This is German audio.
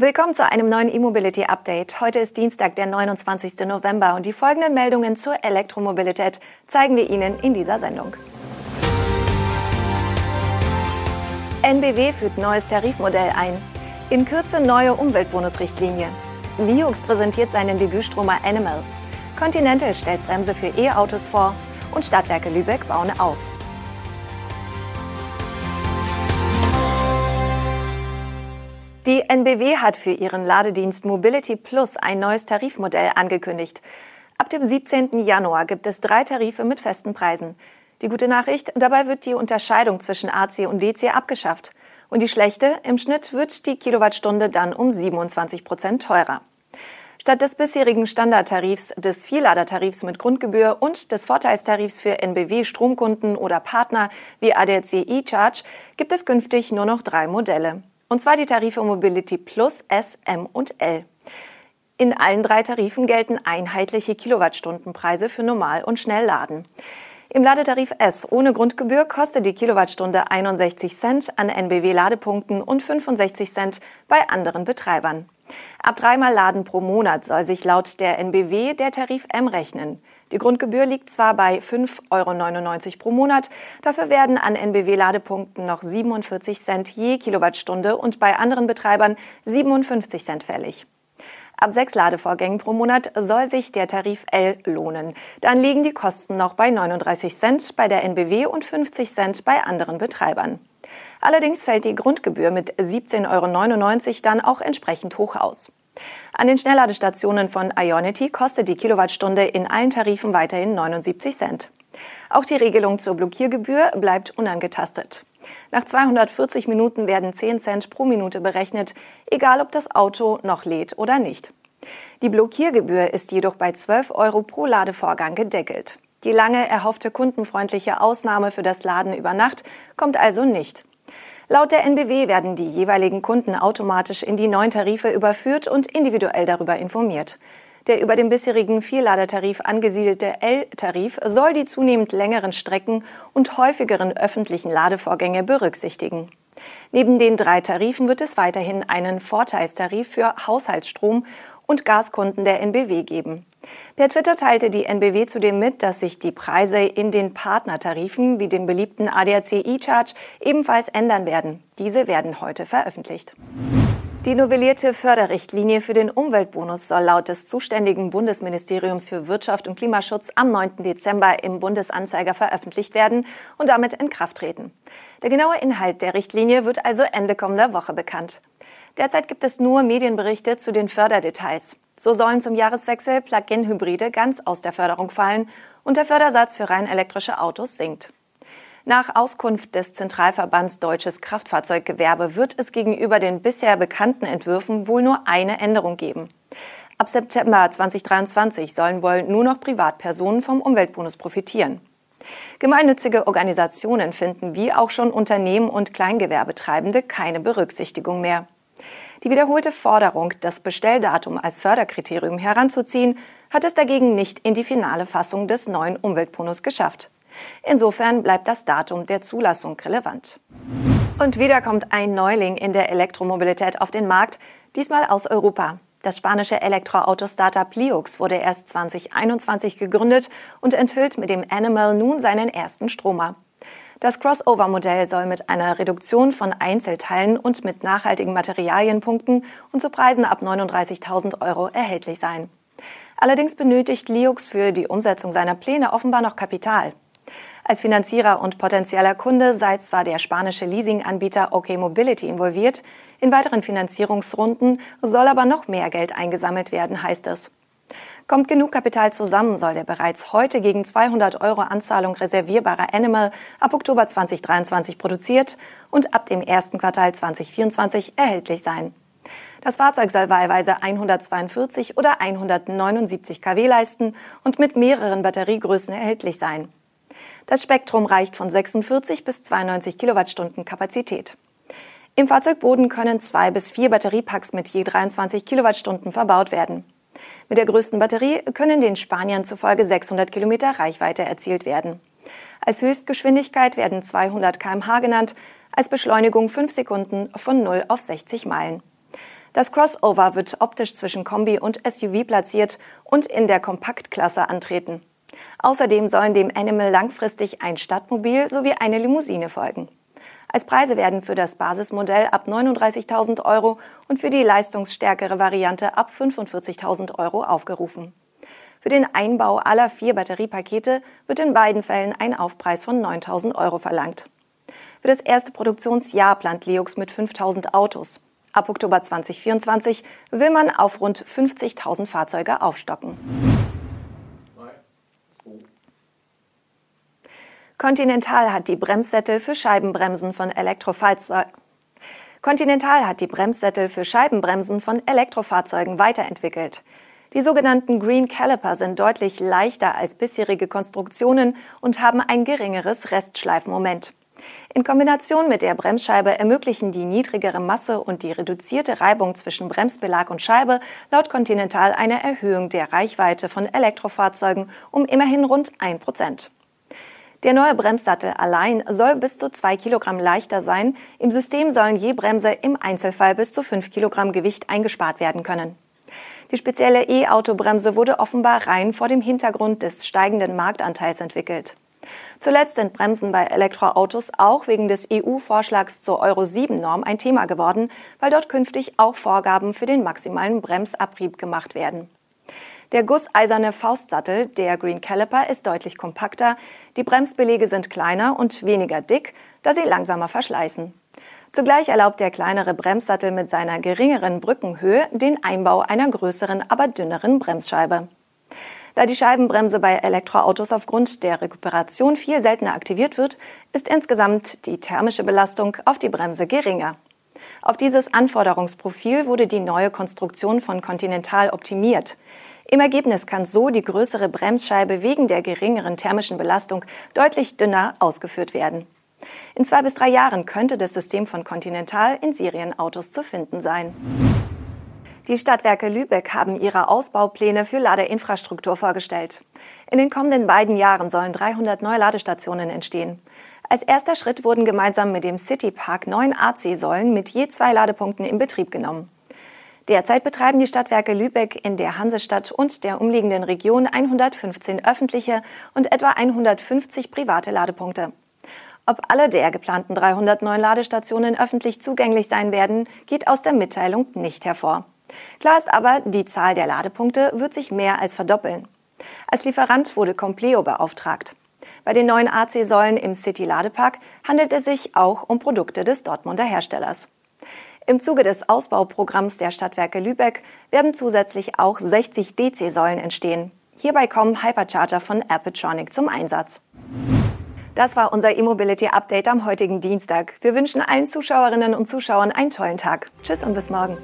Willkommen zu einem neuen E-Mobility Update. Heute ist Dienstag, der 29. November und die folgenden Meldungen zur Elektromobilität zeigen wir Ihnen in dieser Sendung. NBW führt neues Tarifmodell ein. In Kürze neue Umweltbonusrichtlinie. Liux präsentiert seinen Debütstromer Animal. Continental stellt Bremse für E-Autos vor und Stadtwerke Lübeck bauen aus. Die NBW hat für ihren Ladedienst Mobility Plus ein neues Tarifmodell angekündigt. Ab dem 17. Januar gibt es drei Tarife mit festen Preisen. Die gute Nachricht, dabei wird die Unterscheidung zwischen AC und DC abgeschafft. Und die schlechte, im Schnitt wird die Kilowattstunde dann um 27 Prozent teurer. Statt des bisherigen Standardtarifs, des Vielladertarifs mit Grundgebühr und des Vorteilstarifs für NBW-Stromkunden oder Partner wie ADAC eCharge gibt es künftig nur noch drei Modelle. Und zwar die Tarife Mobility Plus, S, M und L. In allen drei Tarifen gelten einheitliche Kilowattstundenpreise für Normal- und Schnellladen. Im Ladetarif S ohne Grundgebühr kostet die Kilowattstunde 61 Cent an NBW-Ladepunkten und 65 Cent bei anderen Betreibern. Ab dreimal Laden pro Monat soll sich laut der NBW der Tarif M rechnen. Die Grundgebühr liegt zwar bei 5,99 Euro pro Monat, dafür werden an NBW-Ladepunkten noch 47 Cent je Kilowattstunde und bei anderen Betreibern 57 Cent fällig. Ab sechs Ladevorgängen pro Monat soll sich der Tarif L lohnen. Dann liegen die Kosten noch bei 39 Cent bei der NBW und 50 Cent bei anderen Betreibern. Allerdings fällt die Grundgebühr mit 17,99 Euro dann auch entsprechend hoch aus. An den Schnellladestationen von Ionity kostet die Kilowattstunde in allen Tarifen weiterhin 79 Cent. Auch die Regelung zur Blockiergebühr bleibt unangetastet. Nach 240 Minuten werden 10 Cent pro Minute berechnet, egal ob das Auto noch lädt oder nicht. Die Blockiergebühr ist jedoch bei 12 Euro pro Ladevorgang gedeckelt. Die lange erhoffte kundenfreundliche Ausnahme für das Laden über Nacht kommt also nicht. Laut der NBW werden die jeweiligen Kunden automatisch in die neuen Tarife überführt und individuell darüber informiert. Der über dem bisherigen Vierladertarif angesiedelte L-Tarif soll die zunehmend längeren Strecken und häufigeren öffentlichen Ladevorgänge berücksichtigen. Neben den drei Tarifen wird es weiterhin einen Vorteilstarif für Haushaltsstrom und Gaskunden der NBW geben. Per Twitter teilte die NBW zudem mit, dass sich die Preise in den Partnertarifen wie dem beliebten ADAC eCharge ebenfalls ändern werden. Diese werden heute veröffentlicht. Die novellierte Förderrichtlinie für den Umweltbonus soll laut des zuständigen Bundesministeriums für Wirtschaft und Klimaschutz am 9. Dezember im Bundesanzeiger veröffentlicht werden und damit in Kraft treten. Der genaue Inhalt der Richtlinie wird also Ende kommender Woche bekannt. Derzeit gibt es nur Medienberichte zu den Förderdetails. So sollen zum Jahreswechsel Plug-in-Hybride ganz aus der Förderung fallen und der Fördersatz für rein elektrische Autos sinkt. Nach Auskunft des Zentralverbands Deutsches Kraftfahrzeuggewerbe wird es gegenüber den bisher bekannten Entwürfen wohl nur eine Änderung geben. Ab September 2023 sollen wohl nur noch Privatpersonen vom Umweltbonus profitieren. Gemeinnützige Organisationen finden wie auch schon Unternehmen und Kleingewerbetreibende keine Berücksichtigung mehr. Die wiederholte Forderung, das Bestelldatum als Förderkriterium heranzuziehen, hat es dagegen nicht in die finale Fassung des neuen Umweltbonus geschafft. Insofern bleibt das Datum der Zulassung relevant. Und wieder kommt ein Neuling in der Elektromobilität auf den Markt, diesmal aus Europa. Das spanische Elektroauto-Startup Liux wurde erst 2021 gegründet und enthüllt mit dem Animal nun seinen ersten Stromer. Das Crossover-Modell soll mit einer Reduktion von Einzelteilen und mit nachhaltigen Materialien punkten und zu Preisen ab 39.000 Euro erhältlich sein. Allerdings benötigt Liux für die Umsetzung seiner Pläne offenbar noch Kapital. Als Finanzierer und potenzieller Kunde sei zwar der spanische Leasinganbieter OK Mobility involviert, in weiteren Finanzierungsrunden soll aber noch mehr Geld eingesammelt werden, heißt es. Kommt genug Kapital zusammen, soll der bereits heute gegen 200 Euro Anzahlung reservierbare Animal ab Oktober 2023 produziert und ab dem ersten Quartal 2024 erhältlich sein. Das Fahrzeug soll wahlweise 142 oder 179 kW leisten und mit mehreren Batteriegrößen erhältlich sein. Das Spektrum reicht von 46 bis 92 Kilowattstunden Kapazität. Im Fahrzeugboden können zwei bis vier Batteriepacks mit je 23 Kilowattstunden verbaut werden. Mit der größten Batterie können den Spaniern zufolge 600 Kilometer Reichweite erzielt werden. Als Höchstgeschwindigkeit werden 200 kmh genannt, als Beschleunigung 5 Sekunden von 0 auf 60 Meilen. Das Crossover wird optisch zwischen Kombi und SUV platziert und in der Kompaktklasse antreten. Außerdem sollen dem Animal langfristig ein Stadtmobil sowie eine Limousine folgen. Als Preise werden für das Basismodell ab 39.000 Euro und für die leistungsstärkere Variante ab 45.000 Euro aufgerufen. Für den Einbau aller vier Batteriepakete wird in beiden Fällen ein Aufpreis von 9.000 Euro verlangt. Für das erste Produktionsjahr plant Leux mit 5.000 Autos. Ab Oktober 2024 will man auf rund 50.000 Fahrzeuge aufstocken. Continental hat die Bremssättel für Scheibenbremsen von Elektrofahrzeugen Continental hat die Bremssättel für Scheibenbremsen von Elektrofahrzeugen weiterentwickelt. Die sogenannten Green Caliper sind deutlich leichter als bisherige Konstruktionen und haben ein geringeres Restschleifmoment. In Kombination mit der Bremsscheibe ermöglichen die niedrigere Masse und die reduzierte Reibung zwischen Bremsbelag und Scheibe laut Continental eine Erhöhung der Reichweite von Elektrofahrzeugen um immerhin rund ein Prozent. Der neue Bremssattel allein soll bis zu zwei Kilogramm leichter sein. Im System sollen je Bremse im Einzelfall bis zu fünf Kilogramm Gewicht eingespart werden können. Die spezielle E-Autobremse wurde offenbar rein vor dem Hintergrund des steigenden Marktanteils entwickelt. Zuletzt sind Bremsen bei Elektroautos auch wegen des EU-Vorschlags zur Euro-7-Norm ein Thema geworden, weil dort künftig auch Vorgaben für den maximalen Bremsabrieb gemacht werden. Der gusseiserne Faustsattel, der Green Caliper, ist deutlich kompakter, die Bremsbelege sind kleiner und weniger dick, da sie langsamer verschleißen. Zugleich erlaubt der kleinere Bremssattel mit seiner geringeren Brückenhöhe den Einbau einer größeren, aber dünneren Bremsscheibe. Da die Scheibenbremse bei Elektroautos aufgrund der Rekuperation viel seltener aktiviert wird, ist insgesamt die thermische Belastung auf die Bremse geringer. Auf dieses Anforderungsprofil wurde die neue Konstruktion von Continental optimiert. Im Ergebnis kann so die größere Bremsscheibe wegen der geringeren thermischen Belastung deutlich dünner ausgeführt werden. In zwei bis drei Jahren könnte das System von Continental in Serienautos zu finden sein. Die Stadtwerke Lübeck haben ihre Ausbaupläne für Ladeinfrastruktur vorgestellt. In den kommenden beiden Jahren sollen 300 neue Ladestationen entstehen. Als erster Schritt wurden gemeinsam mit dem Citypark neun AC-Säulen mit je zwei Ladepunkten in Betrieb genommen. Derzeit betreiben die Stadtwerke Lübeck in der Hansestadt und der umliegenden Region 115 öffentliche und etwa 150 private Ladepunkte. Ob alle der geplanten 309 Ladestationen öffentlich zugänglich sein werden, geht aus der Mitteilung nicht hervor. Klar ist aber, die Zahl der Ladepunkte wird sich mehr als verdoppeln. Als Lieferant wurde Compleo beauftragt. Bei den neuen AC-Säulen im City-Ladepark handelt es sich auch um Produkte des Dortmunder Herstellers. Im Zuge des Ausbauprogramms der Stadtwerke Lübeck werden zusätzlich auch 60 DC-Säulen entstehen. Hierbei kommen Hypercharger von Airpetronic zum Einsatz. Das war unser E-Mobility Update am heutigen Dienstag. Wir wünschen allen Zuschauerinnen und Zuschauern einen tollen Tag. Tschüss und bis morgen.